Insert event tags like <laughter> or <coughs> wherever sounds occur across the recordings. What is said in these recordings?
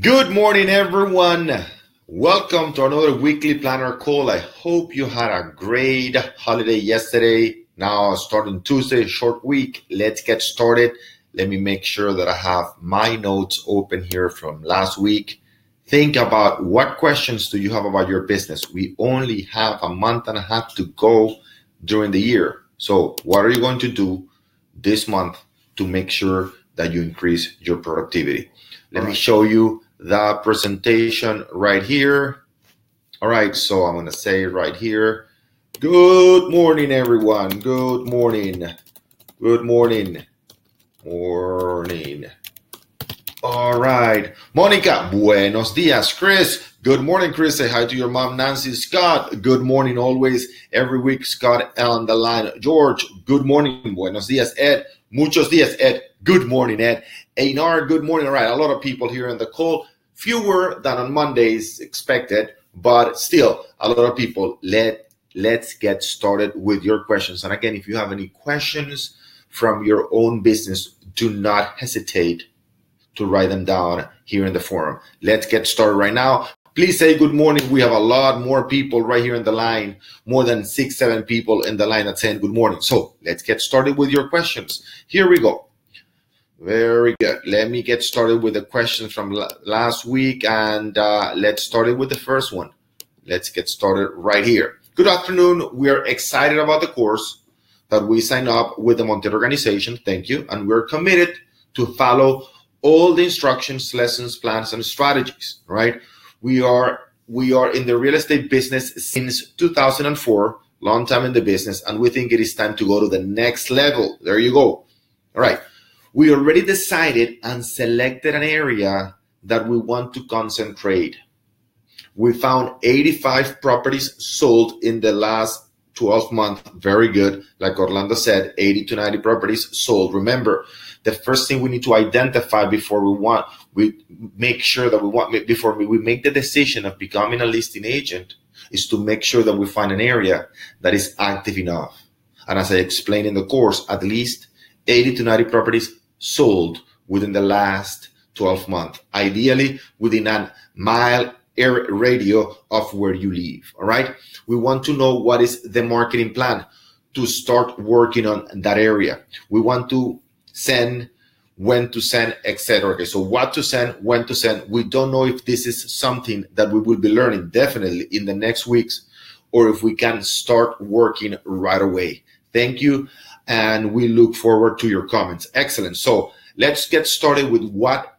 Good morning, everyone. Welcome to another weekly planner call. I hope you had a great holiday yesterday. Now, starting Tuesday, short week. Let's get started. Let me make sure that I have my notes open here from last week. Think about what questions do you have about your business? We only have a month and a half to go during the year. So, what are you going to do this month to make sure that you increase your productivity? Let me show you the presentation right here. All right, so I'm going to say right here, good morning, everyone. Good morning. Good morning. Morning. All right. Monica, buenos dias. Chris, good morning, Chris. Say hi to your mom, Nancy. Scott, good morning always. Every week, Scott on the line. George, good morning. Buenos dias. Ed, muchos dias. Ed, good morning, Ed. Einar, good morning. All right, a lot of people here in the call fewer than on Mondays expected, but still a lot of people. Let let's get started with your questions. And again, if you have any questions from your own business, do not hesitate to write them down here in the forum. Let's get started right now. Please say good morning. We have a lot more people right here in the line, more than six, seven people in the line that saying good morning. So let's get started with your questions. Here we go. Very good. Let me get started with the questions from last week, and uh, let's start it with the first one. Let's get started right here. Good afternoon. We are excited about the course that we signed up with the Montiel organization. Thank you. And we're committed to follow all the instructions, lessons, plans, and strategies. Right? We are we are in the real estate business since 2004, long time in the business, and we think it is time to go to the next level. There you go. All right we already decided and selected an area that we want to concentrate. We found 85 properties sold in the last 12 months. Very good. Like Orlando said, 80 to 90 properties sold. Remember, the first thing we need to identify before we want, we make sure that we want, before we make the decision of becoming a listing agent is to make sure that we find an area that is active enough. And as I explained in the course, at least 80 to 90 properties sold within the last 12 months, ideally within a mile air radio of where you live. All right. We want to know what is the marketing plan to start working on that area. We want to send, when to send, etc. Okay. So what to send, when to send. We don't know if this is something that we will be learning definitely in the next weeks or if we can start working right away. Thank you and we look forward to your comments. Excellent. So let's get started with what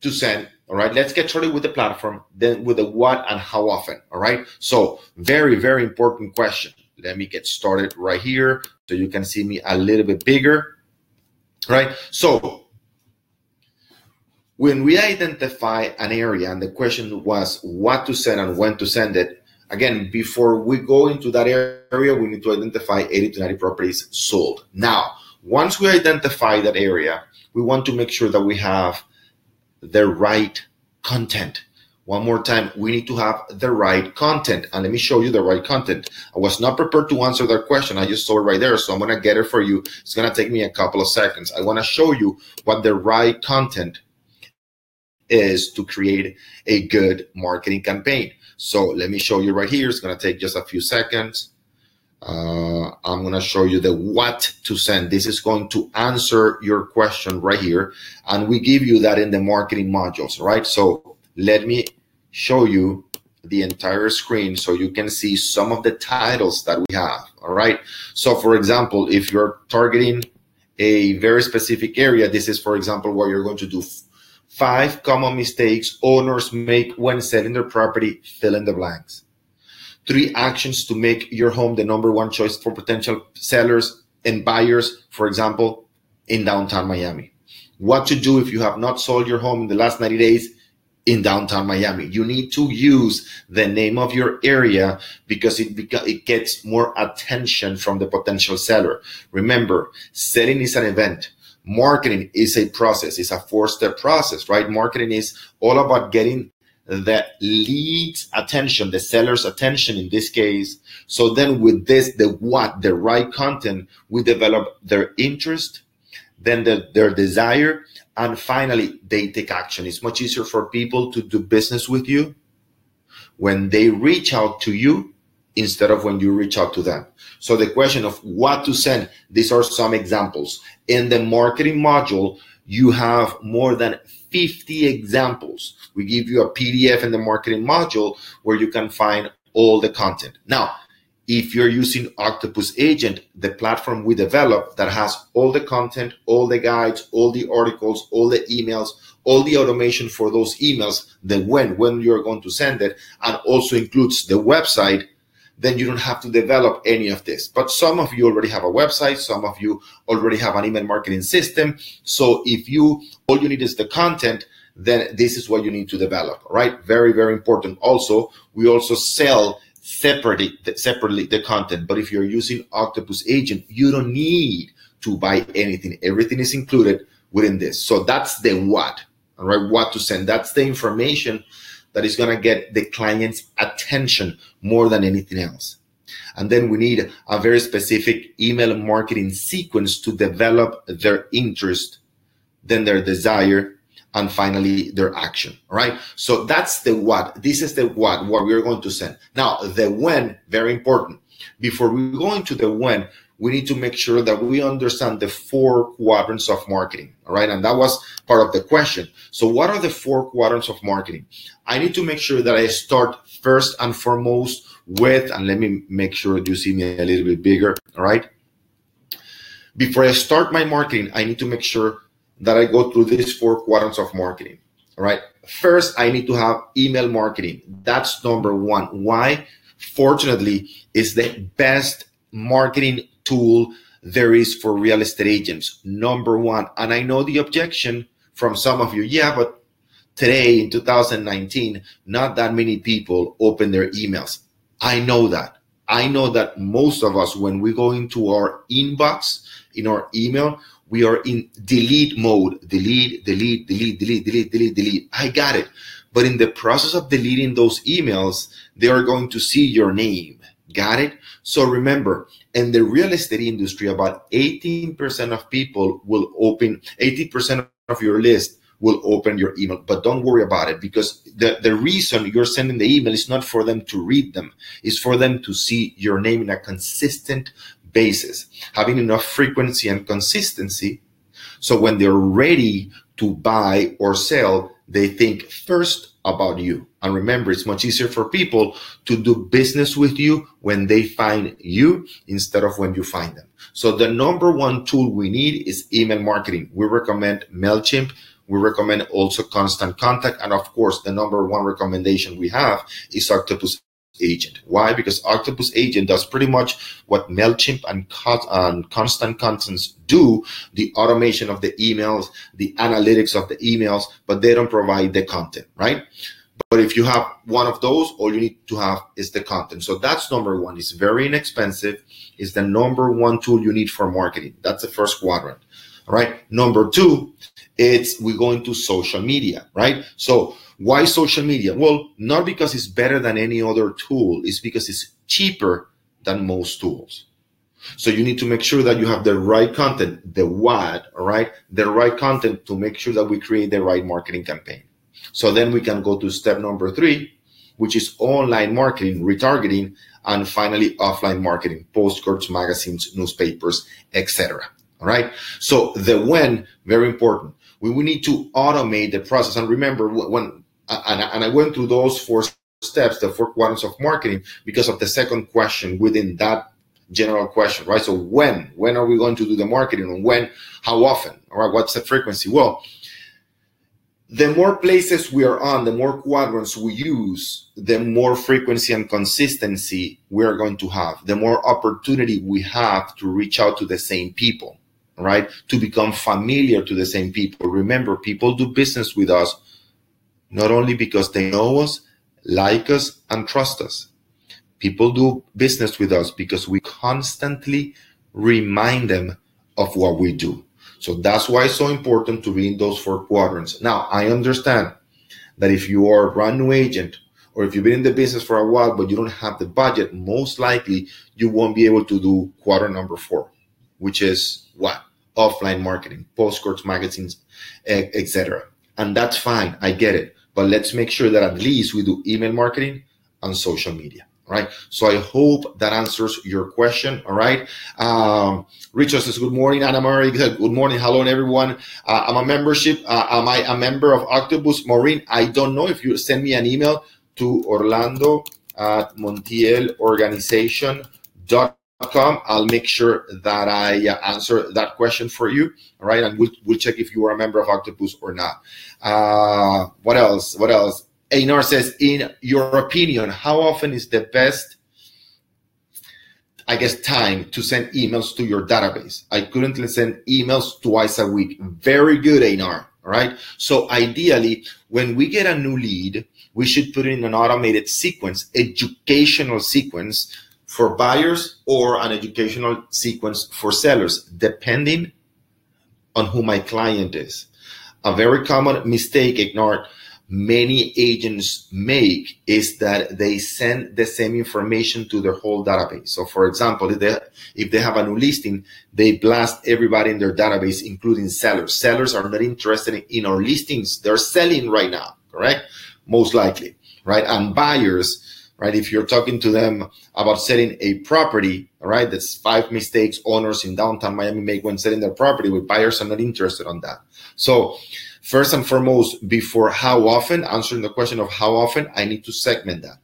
to send. All right. Let's get started with the platform, then with the what and how often. All right. So very, very important question. Let me get started right here so you can see me a little bit bigger. Right. So when we identify an area and the question was what to send and when to send it, again, before we go into that area, we need to identify 80 to 90 properties sold. Now, once we identify that area, we want to make sure that we have the right content. One more time, we need to have the right content. And let me show you the right content. I was not prepared to answer that question. I just saw it right there. So I'm going to get it for you. It's going to take me a couple of seconds. I want to show you what the right content is to create a good marketing campaign. So let me show you right here. It's going to take just a few seconds. Uh, I'm going to show you the what to send. This is going to answer your question right here. And we give you that in the marketing modules, right? So let me show you the entire screen so you can see some of the titles that we have. All right. So for example, if you're targeting a very specific area, this is, for example, what you're going to do Five common mistakes owners make when selling their property, fill in the blanks. Three actions to make your home the number one choice for potential sellers and buyers, for example, in downtown Miami. What to do if you have not sold your home in the last 90 days in downtown Miami. You need to use the name of your area because it, it gets more attention from the potential seller. Remember, selling is an event marketing is a process it's a four step process right marketing is all about getting the lead's attention the seller's attention in this case so then with this the what the right content we develop their interest then the, their desire, and finally, they take action. It's much easier for people to do business with you when they reach out to you instead of when you reach out to them. So the question of what to send, these are some examples. In the marketing module, you have more than 50 examples. We give you a PDF in the marketing module where you can find all the content. Now, if you're using Octopus Agent, the platform we developed that has all the content, all the guides, all the articles, all the emails, all the automation for those emails, the when, when you're going to send it, and also includes the website, then you don't have to develop any of this. But some of you already have a website, some of you already have an email marketing system. So if you all you need is the content, then this is what you need to develop, right? Very, very important. Also, we also sell separately separately the content. But if you're using Octopus Agent, you don't need to buy anything. Everything is included within this. So that's the what, all right? What to send. That's the information that is going to get the client's attention more than anything else. And then we need a very specific email marketing sequence to develop their interest, then their desire, and finally their action. All right. So that's the what. This is the what, what we're going to send. Now, the when, very important. Before we go into the when, we need to make sure that we understand the four quadrants of marketing. All right. And that was part of the question. So, what are the four quadrants of marketing? I need to make sure that I start first and foremost with, and let me make sure you see me a little bit bigger. All right. Before I start my marketing, I need to make sure that I go through these four quadrants of marketing. All right. First, I need to have email marketing. That's number one. Why? Fortunately, is the best marketing tool there is for real estate agents. Number one. And I know the objection from some of you. Yeah, but today in 2019, not that many people open their emails. I know that. I know that most of us, when we go into our inbox in our email, we are in delete mode delete delete delete delete delete delete delete i got it but in the process of deleting those emails they are going to see your name got it so remember in the real estate industry about 18% of people will open 80% of your list will open your email but don't worry about it because the, the reason you're sending the email is not for them to read them it's for them to see your name in a consistent basis, having enough frequency and consistency. So when they're ready to buy or sell, they think first about you. And remember, it's much easier for people to do business with you when they find you instead of when you find them. So the number one tool we need is email marketing. We recommend MailChimp. We recommend also constant contact. And of course, the number one recommendation we have is Octopus agent. Why? Because Octopus agent does pretty much what MailChimp and, Constant Contacts do, the automation of the emails, the analytics of the emails, but they don't provide the content, right? But if you have one of those, all you need to have is the content. So that's number one. It's very inexpensive. It's the number one tool you need for marketing. That's the first quadrant. All right. Number two, it's we go into social media, right? So why social media? Well, not because it's better than any other tool, it's because it's cheaper than most tools. So you need to make sure that you have the right content, the what, all right, the right content to make sure that we create the right marketing campaign. So then we can go to step number three, which is online marketing, retargeting, and finally offline marketing, postcards, magazines, newspapers, etc. All right. So the when, very important. We, we need to automate the process. And remember, when and, and I went through those four steps, the four quadrants of marketing, because of the second question within that general question, right? So when, when are we going to do the marketing and when, how often, all right? What's the frequency? Well, the more places we are on, the more quadrants we use, the more frequency and consistency we are going to have, the more opportunity we have to reach out to the same people, right? To become familiar to the same people. Remember, people do business with us not only because they know us, like us, and trust us. People do business with us because we constantly remind them of what we do. So that's why it's so important to be in those four quadrants. Now, I understand that if you are a brand new agent or if you've been in the business for a while but you don't have the budget, most likely you won't be able to do quadrant number four, which is what? offline marketing, postcards, magazines, etc. And that's fine. I get it. But let's make sure that at least we do email marketing and social media. Right. So I hope that answers your question. All right. Um, Richard says, Good morning, Anna Marie. Good morning. Hello, everyone. Uh, I'm a membership. Uh, am I a member of Octopus? Maureen, I don't know if you send me an email to Orlando at montielorganization.com. I'll make sure that I uh, answer that question for you. All right. And we'll, we'll check if you are a member of Octopus or not. Uh, what else? What else? Einar says, in your opinion, how often is the best, I guess, time to send emails to your database? I currently send emails twice a week. Very good, Einar. All right. So ideally, when we get a new lead, we should put in an automated sequence, educational sequence for buyers or an educational sequence for sellers, depending on who my client is. A very common mistake, Einar many agents make is that they send the same information to their whole database. So for example, if they, if they have a new listing, they blast everybody in their database, including sellers. Sellers are not interested in our listings. They're selling right now, correct? Most likely, right? And buyers, right? If you're talking to them about selling a property, right? that's five mistakes owners in downtown Miami make when selling their property with buyers are not interested on that. So First and foremost, before how often, answering the question of how often, I need to segment that.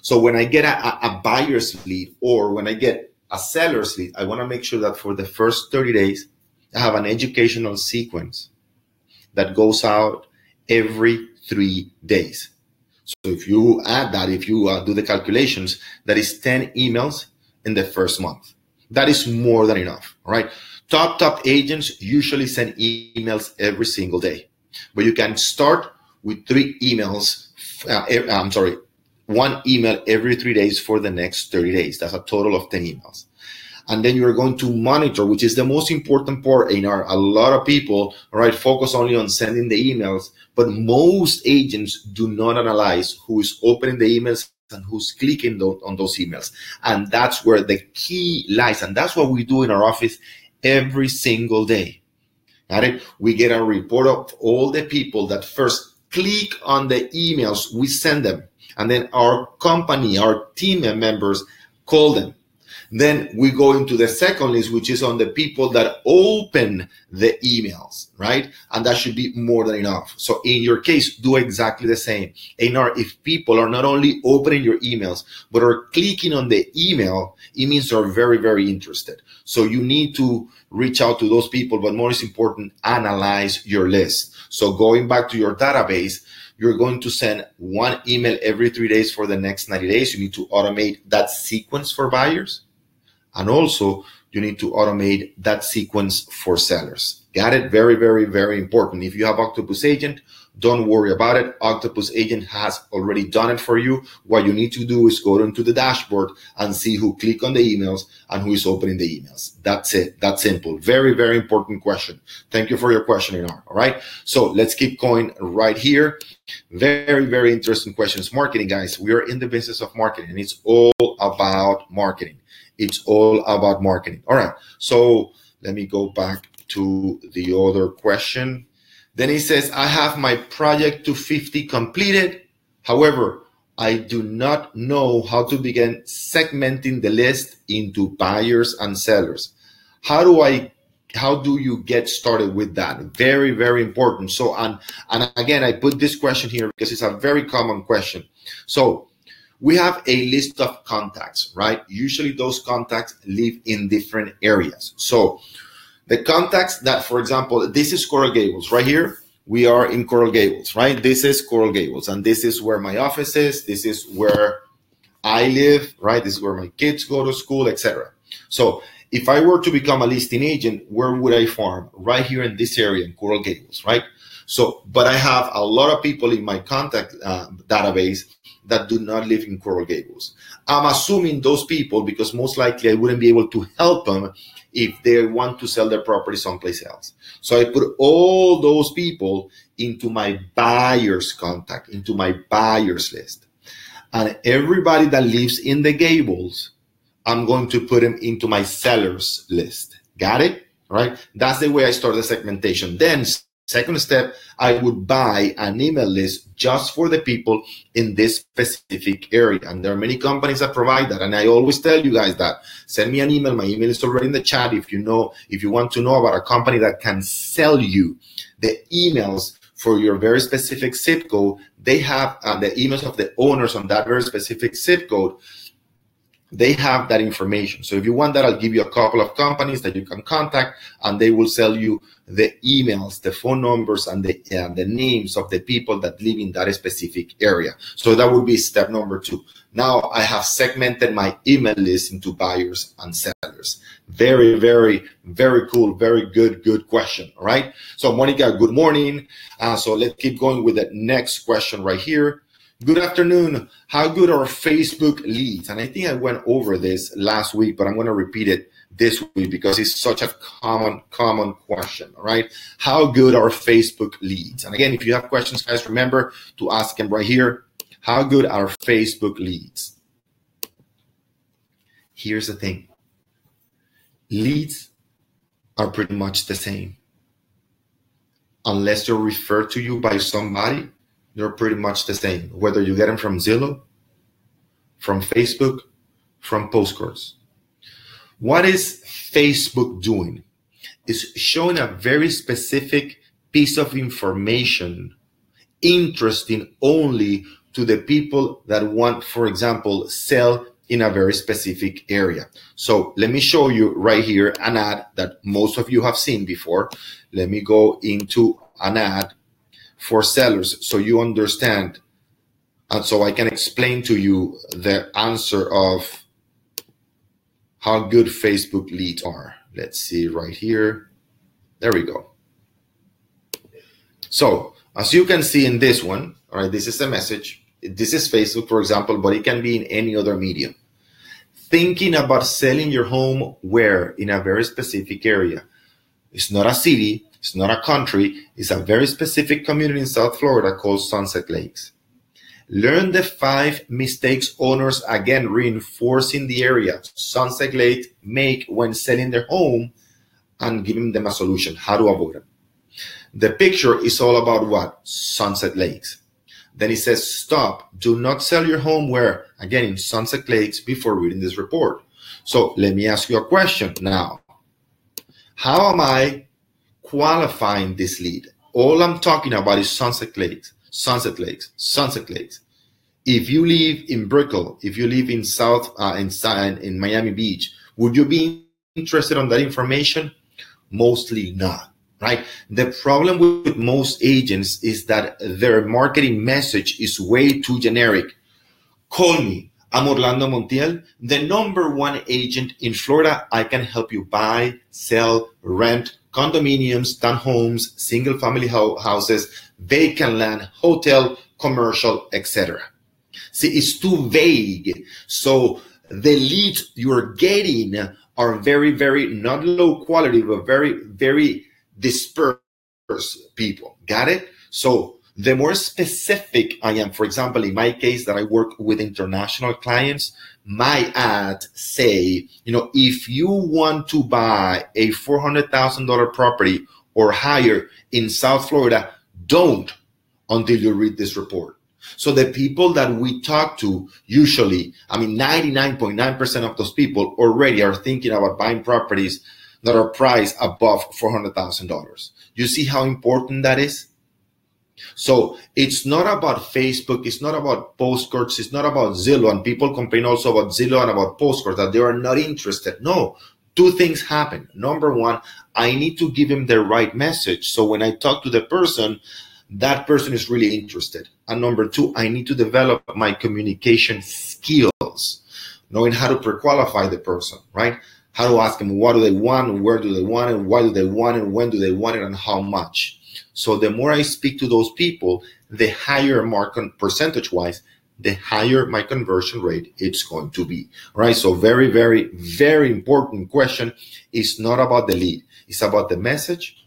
So when I get a, a buyer's lead or when I get a seller's lead, I want to make sure that for the first 30 days, I have an educational sequence that goes out every three days. So if you add that, if you uh, do the calculations, that is 10 emails in the first month. That is more than enough. All right. Top, top agents usually send emails every single day. But you can start with three emails. Uh, I'm sorry, one email every three days for the next 30 days. That's a total of 10 emails. And then you're going to monitor, which is the most important part in our, a lot of people, right, focus only on sending the emails, but most agents do not analyze who is opening the emails and who's clicking on those emails. And that's where the key lies. And that's what we do in our office every single day. Got it? We get a report of all the people that first click on the emails we send them. And then our company, our team members call them. Then we go into the second list, which is on the people that open the emails, right? And that should be more than enough. So in your case, do exactly the same. Einar, if people are not only opening your emails, but are clicking on the email, it means they're very, very interested. So you need to reach out to those people, but more is important, analyze your list. So going back to your database, you're going to send one email every three days for the next 90 days. You need to automate that sequence for buyers. And also you need to automate that sequence for sellers. Got it? Very, very, very important. If you have Octopus Agent, don't worry about it. Octopus Agent has already done it for you. What you need to do is go into the dashboard and see who click on the emails and who is opening the emails. That's it. That's simple. Very, very important question. Thank you for your question, Einar. All right. So let's keep going right here. Very, very interesting questions. Marketing, guys. We are in the business of marketing and it's all about marketing. It's all about marketing. All right. So let me go back to the other question. Then he says, I have my project to 50 completed. However, I do not know how to begin segmenting the list into buyers and sellers. How do I how do you get started with that? Very, very important. So, and, and again, I put this question here because it's a very common question. So we have a list of contacts, right? Usually those contacts live in different areas. So the contacts that, for example, this is Coral Gables right here. We are in Coral Gables, right? This is Coral Gables, and this is where my office is. This is where I live, right? This is where my kids go to school, etc. So if I were to become a listing agent, where would I farm? Right here in this area in Coral Gables, right? So, but I have a lot of people in my contact uh, database that do not live in Coral Gables. I'm assuming those people because most likely I wouldn't be able to help them if they want to sell their property someplace else. So I put all those people into my buyer's contact, into my buyer's list. And everybody that lives in the Gables, I'm going to put them into my seller's list. Got it? right? That's the way I start the segmentation. Then Second step, I would buy an email list just for the people in this specific area. And there are many companies that provide that. And I always tell you guys that send me an email. My email is already in the chat. If you know, if you want to know about a company that can sell you the emails for your very specific zip code, they have uh, the emails of the owners on that very specific zip code they have that information. So if you want that, I'll give you a couple of companies that you can contact, and they will sell you the emails, the phone numbers, and the and the names of the people that live in that specific area. So that would be step number two. Now I have segmented my email list into buyers and sellers. Very, very, very cool. Very good, good question. All right. So Monica, good morning. Uh, so let's keep going with the next question right here. Good afternoon. How good are Facebook leads? And I think I went over this last week, but I'm going to repeat it this week because it's such a common, common question. All right. How good are Facebook leads? And again, if you have questions, guys, remember to ask them right here. How good are Facebook leads? Here's the thing leads are pretty much the same. Unless they're referred to you by somebody they're pretty much the same, whether you get them from Zillow, from Facebook, from postcards. What is Facebook doing? Is showing a very specific piece of information interesting only to the people that want, for example, sell in a very specific area. So let me show you right here an ad that most of you have seen before. Let me go into an ad for sellers so you understand and so I can explain to you the answer of how good Facebook leads are. Let's see right here. There we go. So as you can see in this one, all right, this is the message. This is Facebook, for example, but it can be in any other medium. Thinking about selling your home where? In a very specific area. It's not a city, it's not a country, it's a very specific community in South Florida called Sunset Lakes. Learn the five mistakes owners, again, reinforcing the area Sunset Lakes make when selling their home and giving them a solution, how to avoid them. The picture is all about what? Sunset Lakes. Then it says, stop, do not sell your home where? Again, in Sunset Lakes before reading this report. So let me ask you a question now. How am I qualifying this lead. All I'm talking about is Sunset Lakes, Sunset Lakes, Sunset Lakes. If you live in Brickell, if you live in South uh, in, in Miami Beach, would you be interested on that information? Mostly not, right? The problem with most agents is that their marketing message is way too generic. Call me. I'm Orlando Montiel, the number one agent in Florida. I can help you buy, sell, rent, condominiums, townhomes, single family ho- houses, vacant land, hotel, commercial, etc. See, it's too vague. So the leads you're getting are very, very not low quality, but very, very dispersed people. Got it? So the more specific I am, for example, in my case that I work with international clients, my ad say, you know, if you want to buy a $400,000 property or higher in South Florida, don't until you read this report. So the people that we talk to usually, I mean, 99.9% of those people already are thinking about buying properties that are priced above $400,000. You see how important that is? So it's not about Facebook, it's not about postcards, it's not about Zillow. And people complain also about Zillow and about postcards that they are not interested. No, two things happen. Number one, I need to give him the right message. So when I talk to the person, that person is really interested. And number two, I need to develop my communication skills, knowing how to pre-qualify the person, right? How to ask them what do they want, where do they want it, why do they want it, when do they want it, and how much. So the more I speak to those people, the higher market percentage wise, the higher my conversion rate it's going to be. Right. So very, very, very important question is not about the lead. It's about the message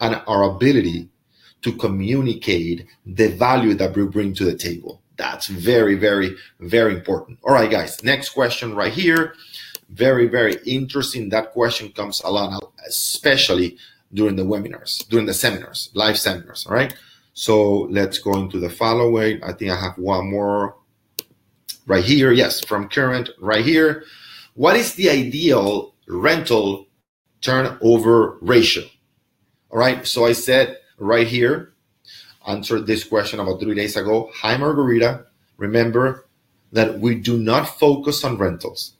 and our ability to communicate the value that we bring to the table. That's very, very, very important. All right, guys. Next question right here. very, very interesting. That question comes along, especially during the webinars, during the seminars, live seminars. All right. So let's go into the following. I think I have one more right here. Yes, from current right here. What is the ideal rental turnover ratio? All right. So I said right here, answered this question about three days ago. Hi, Margarita. Remember that we do not focus on rentals.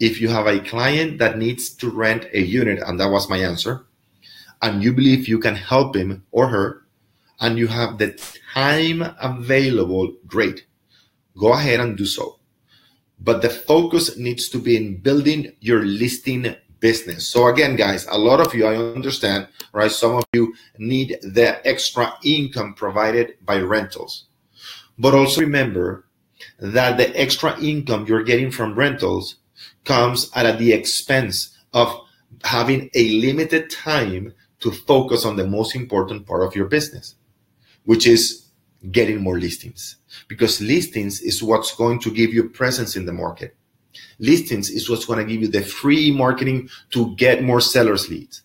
If you have a client that needs to rent a unit, and that was my answer, and you believe you can help him or her, and you have the time available, great. Go ahead and do so. But the focus needs to be in building your listing business. So again, guys, a lot of you, I understand, right? Some of you need the extra income provided by rentals. But also remember that the extra income you're getting from rentals comes at the expense of having a limited time to focus on the most important part of your business, which is getting more listings. Because listings is what's going to give you presence in the market. Listings is what's going to give you the free marketing to get more sellers leads.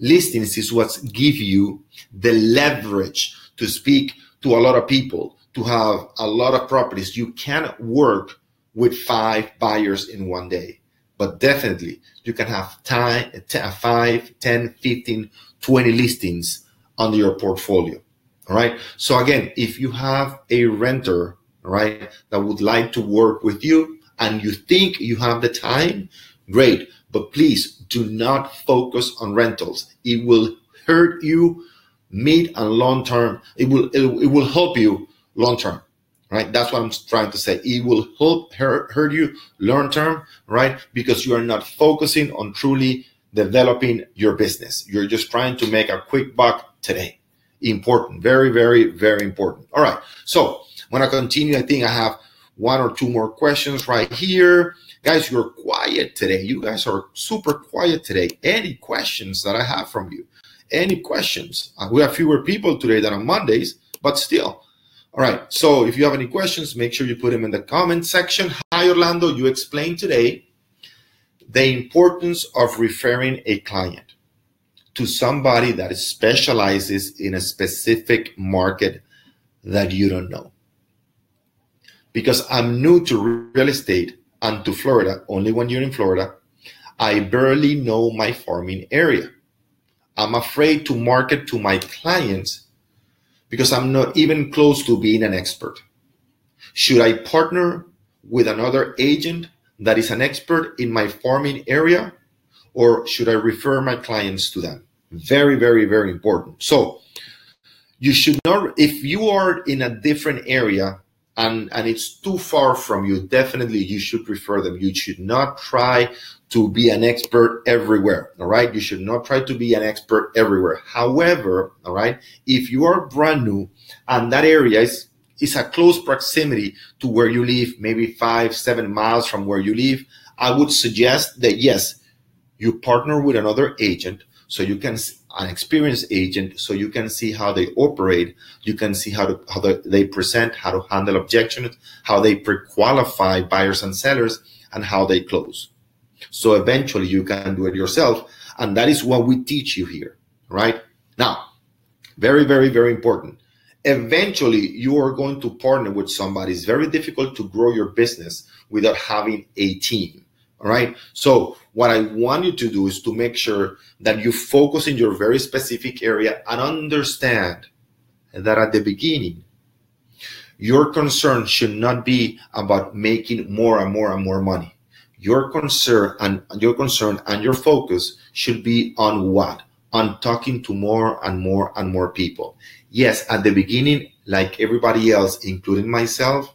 Listings is what's give you the leverage to speak to a lot of people, to have a lot of properties. You can work with five buyers in one day, but definitely you can have time, uh, 5, 10, 15, 20 listings under your portfolio. All right. So again, if you have a renter, right, that would like to work with you and you think you have the time, great. But please do not focus on rentals. It will hurt you mid and long term. It will, it, it will help you long term right? That's what I'm trying to say. It will help hurt, hurt you long term, right? Because you are not focusing on truly developing your business. You're just trying to make a quick buck today. Important, very, very, very important. All right. So when I continue, I think I have one or two more questions right here. Guys, you're quiet today. You guys are super quiet today. Any questions that I have from you? Any questions? Uh, we have fewer people today than on Mondays, but still, all right. So if you have any questions, make sure you put them in the comment section. Hi, Orlando. You explained today the importance of referring a client to somebody that specializes in a specific market that you don't know. Because I'm new to real estate and to Florida, only one year in Florida, I barely know my farming area. I'm afraid to market to my clients because I'm not even close to being an expert. Should I partner with another agent that is an expert in my farming area, or should I refer my clients to them? Very, very, very important. So you should not, if you are in a different area and, and it's too far from you, definitely you should prefer them. You should not try to be an expert everywhere. All right. You should not try to be an expert everywhere. However, all right, if you are brand new and that area is, is a close proximity to where you live, maybe five, seven miles from where you live, I would suggest that yes, you partner with another agent so you can an experienced agent so you can see how they operate you can see how to how they present how to handle objections how they pre-qualify buyers and sellers and how they close so eventually you can do it yourself. And that is what we teach you here, right? Now, very, very, very important. Eventually, you are going to partner with somebody. It's very difficult to grow your business without having a team. All right. So, what I want you to do is to make sure that you focus in your very specific area and understand that at the beginning, your concern should not be about making more and more and more money your concern and your concern and your focus should be on what? On talking to more and more and more people. Yes, at the beginning, like everybody else, including myself,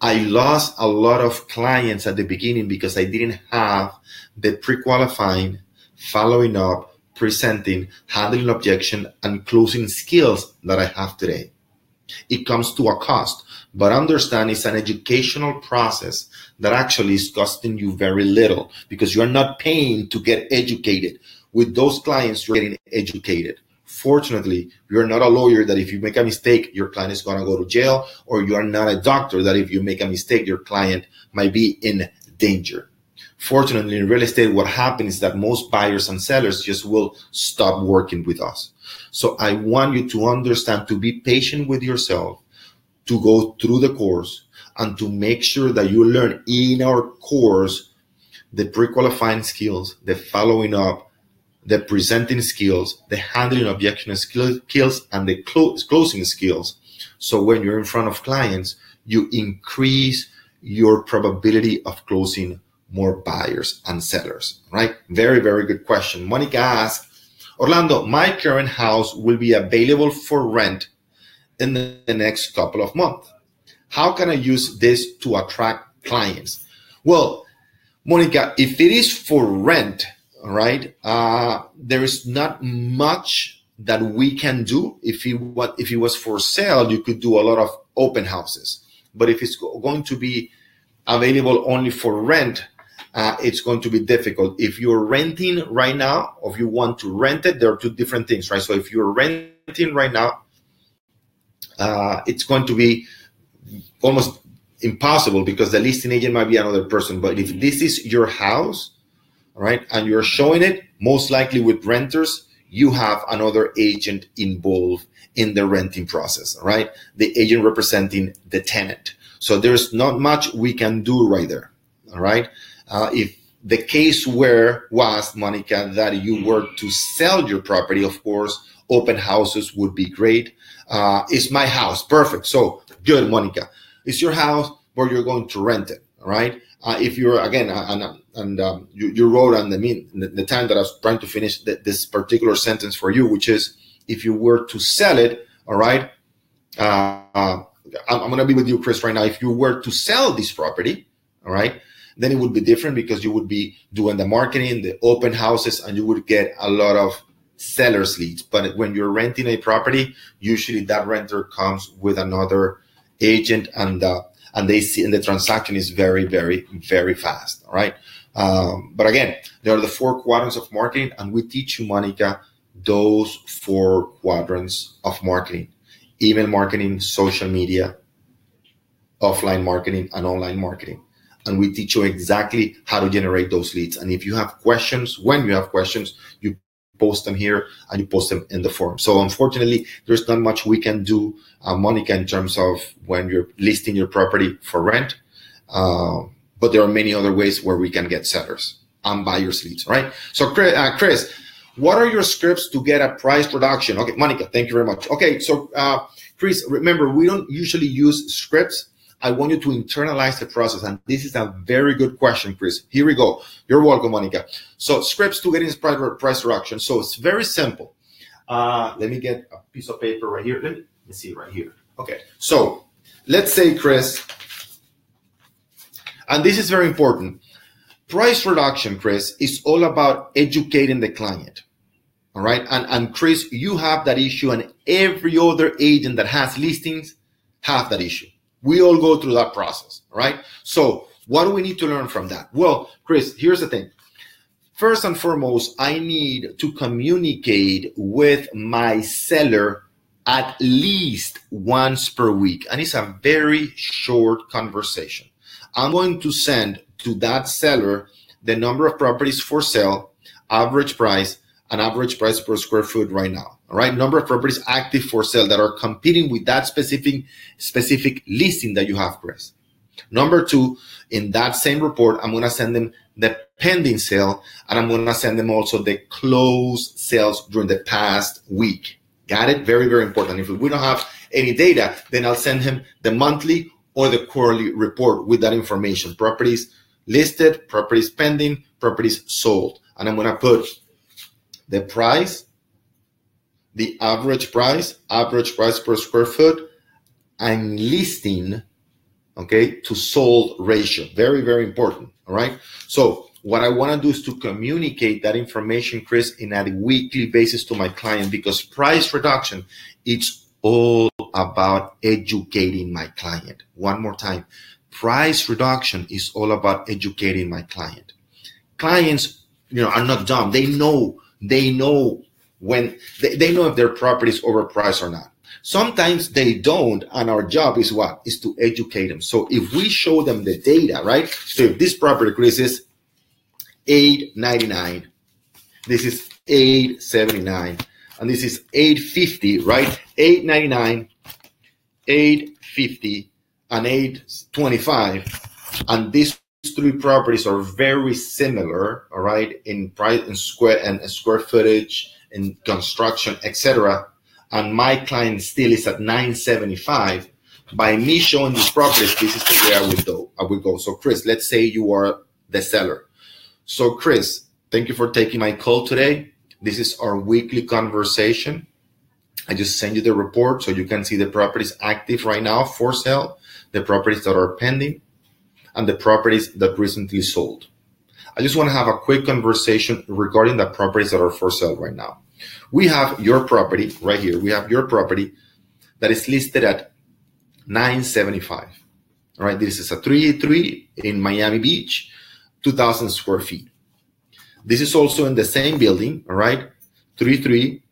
I lost a lot of clients at the beginning because I didn't have the pre-qualifying, following up, presenting, handling objection, and closing skills that I have today. It comes to a cost, but understand it's an educational process that actually is costing you very little because you're not paying to get educated. With those clients, you're getting educated. Fortunately, you're not a lawyer that if you make a mistake, your client is going to go to jail, or you are not a doctor that if you make a mistake, your client might be in danger. fortunately in real estate what happens is that most buyers and sellers just will stop working with us so i want you to understand to be patient with yourself to go through the course and to make sure that you learn in our course the pre-qualifying skills the following up the presenting skills the handling objection skills and the closing skills so when you're in front of clients you increase your probability of closing more buyers and sellers, right? Very, very good question. Monica asked, Orlando, my current house will be available for rent in the next couple of months. How can I use this to attract clients? Well, Monica, if it is for rent, right, uh, there is not much that we can do. If it, what, if was for sale, you could do a lot of open houses. But if it's going to be available only for rent, uh, it's going to be difficult. If you're renting right now, or if you want to rent it, there are two different things, right? So if you're renting right now, uh, it's going to be almost impossible because the listing agent might be another person. But if this is your house, right, and you're showing it, most likely with renters, you have another agent involved in the renting process, right? The agent representing the tenant. So there's not much we can do right there, all right? Uh, if the case where was Monica that you were to sell your property, of course, open houses would be great. Uh, it's my house, perfect. So good, Monica. It's your house, but you're going to rent it, right? Uh, if you're again, uh, and, um, you, you, wrote on the mean the, the, time that I was trying to finish the, this particular sentence for you, which is if you were to sell it, all right. Uh, uh I'm, I'm going to be with you, Chris, right now. If you were to sell this property, all right, then it would be different because you would be doing the marketing, the open houses, and you would get a lot of sellers leads. But when you're renting a property, usually that renter comes with another agent, and uh, and they see, and the transaction is very, very, very fast. All right. Um, but again, there are the four quadrants of marketing, and we teach you, Monica, those four quadrants of marketing: email marketing, social media, offline marketing, and online marketing and we teach you exactly how to generate those leads. And if you have questions, when you have questions, you post them here and you post them in the forum. So unfortunately, there's not much we can do, uh, Monica, in terms of when you're listing your property for rent. Uh, but there are many other ways where we can get sellers and buyers leads, right? So Chris, uh, Chris what are your scripts to get a price reduction? Okay, Monica, thank you very much. Okay, so uh, Chris, remember, we don't usually use scripts I want you to internalize the process. And this is a very good question, Chris. Here we go. You're welcome, Monica. So scripts to getting price reduction. So it's very simple. Uh, let me get a piece of paper right here. Let me, let me see right here. Okay. So let's say, Chris, and this is very important. Price reduction, Chris, is all about educating the client. All right. And, and Chris, you have that issue, and every other agent that has listings have that issue. We all go through that process, right? So, what do we need to learn from that? Well, Chris, here's the thing. First and foremost, I need to communicate with my seller at least once per week. And it's a very short conversation. I'm going to send to that seller the number of properties for sale, average price, and average price per square foot right now. All right? Number of properties active for sale that are competing with that specific specific listing that you have chris number two in that same report i'm going to send them the pending sale and i'm going to send them also the closed sales during the past week. Got it? Very very important. If we don't have any data then i'll send him the monthly or the quarterly report with that information properties listed properties pending properties sold and i'm going to put the price the average price, average price per square foot, and listing, okay, to sold ratio. Very, very important. All right. So what I want to do is to communicate that information, Chris, in a weekly basis to my client because price reduction, it's all about educating my client. One more time. Price reduction is all about educating my client. Clients, you know, are not dumb. They know, they know when they, they know if their property is overpriced or not. Sometimes they don't, and our job is what? Is to educate them. So if we show them the data, right? So if this property, is 899. This is 879. And this is 850, right? 899, 850, and 825. And these three properties are very similar, all right, in price in square and square footage, in construction, etc. And my client still is at 975. By me showing these properties, this is the way I would go. I would go. So, Chris, let's say you are the seller. So, Chris, thank you for taking my call today. This is our weekly conversation. I just send you the report so you can see the properties active right now for sale, the properties that are pending, and the properties that recently sold. I just want to have a quick conversation regarding the properties that are for sale right now. We have your property right here. We have your property that is listed at 975. All right, this is a 3 in Miami Beach, 2,000 square feet. This is also in the same building, right, 3 3,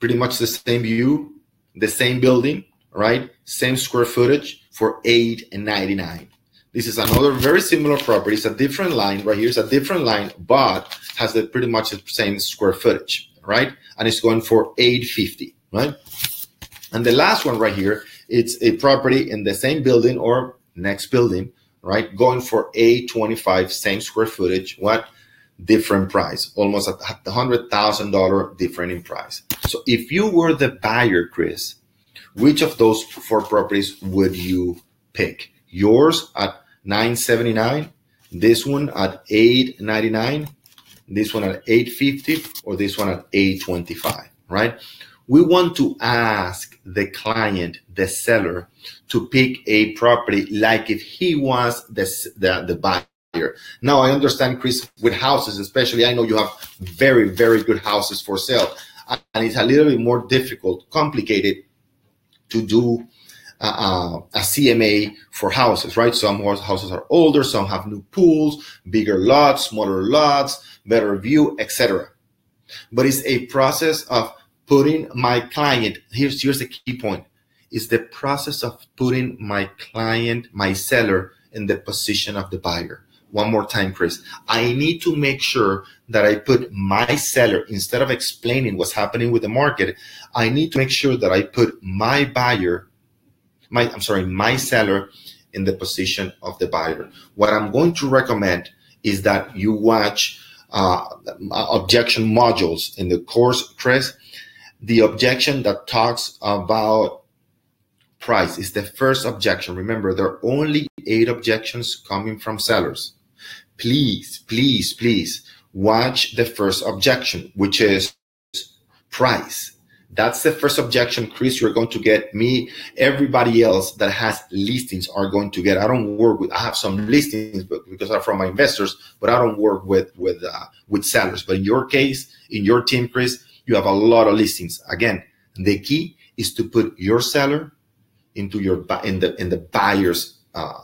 pretty much the same view, the same building, right, same square footage for 8 and 99. This is another very similar property. It's a different line right here. It's a different line, but has the pretty much the same square footage, right? And it's going for 850, right? And the last one right here, it's a property in the same building or next building, right? Going for 825, same square footage. What? Different price, almost a hundred thousand dollar different in price. So if you were the buyer, Chris, which of those four properties would you pick? Yours at 979 this one at 899 this one at 850 or this one at 825 right we want to ask the client the seller to pick a property like if he was the, the, the buyer now i understand chris with houses especially i know you have very very good houses for sale and it's a little bit more difficult complicated to do uh, a CMA for houses, right? Some houses are older, some have new pools, bigger lots, smaller lots, better view, etc. But it's a process of putting my client. Here's here's the key point: is the process of putting my client, my seller, in the position of the buyer. One more time, Chris. I need to make sure that I put my seller instead of explaining what's happening with the market. I need to make sure that I put my buyer my I'm sorry, my seller in the position of the buyer. What I'm going to recommend is that you watch uh, objection modules in the course, Chris. The objection that talks about price is the first objection. Remember, there are only eight objections coming from sellers. Please, please, please watch the first objection, which is price. That's the first objection, Chris. You're going to get me. Everybody else that has listings are going to get. I don't work with. I have some listings, but because I'm from my investors, but I don't work with with uh, with sellers. But in your case, in your team, Chris, you have a lot of listings. Again, the key is to put your seller into your in the in the buyer's uh,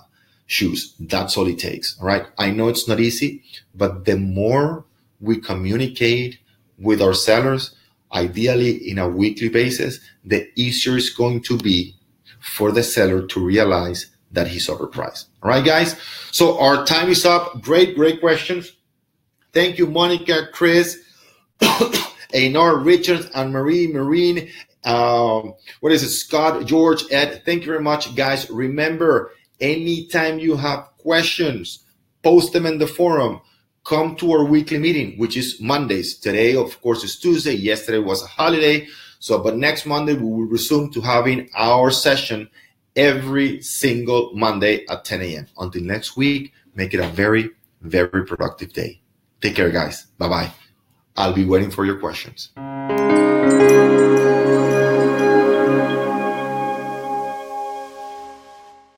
shoes. That's all it takes. All right. I know it's not easy, but the more we communicate with our sellers ideally in a weekly basis, the easier it's going to be for the seller to realize that he's overpriced. All right, guys. So our time is up. Great, great questions. Thank you, Monica, Chris, <coughs> Einar, Richards, and Marie Marine. Um, what is it? Scott, George, Ed. Thank you very much, guys. Remember, anytime you have questions, post them in the forum come to our weekly meeting, which is Mondays. Today, of course, is Tuesday. Yesterday was a holiday. So, but next Monday, we will resume to having our session every single Monday at 10 a.m. Until next week, make it a very, very productive day. Take care, guys. Bye bye. I'll be waiting for your questions.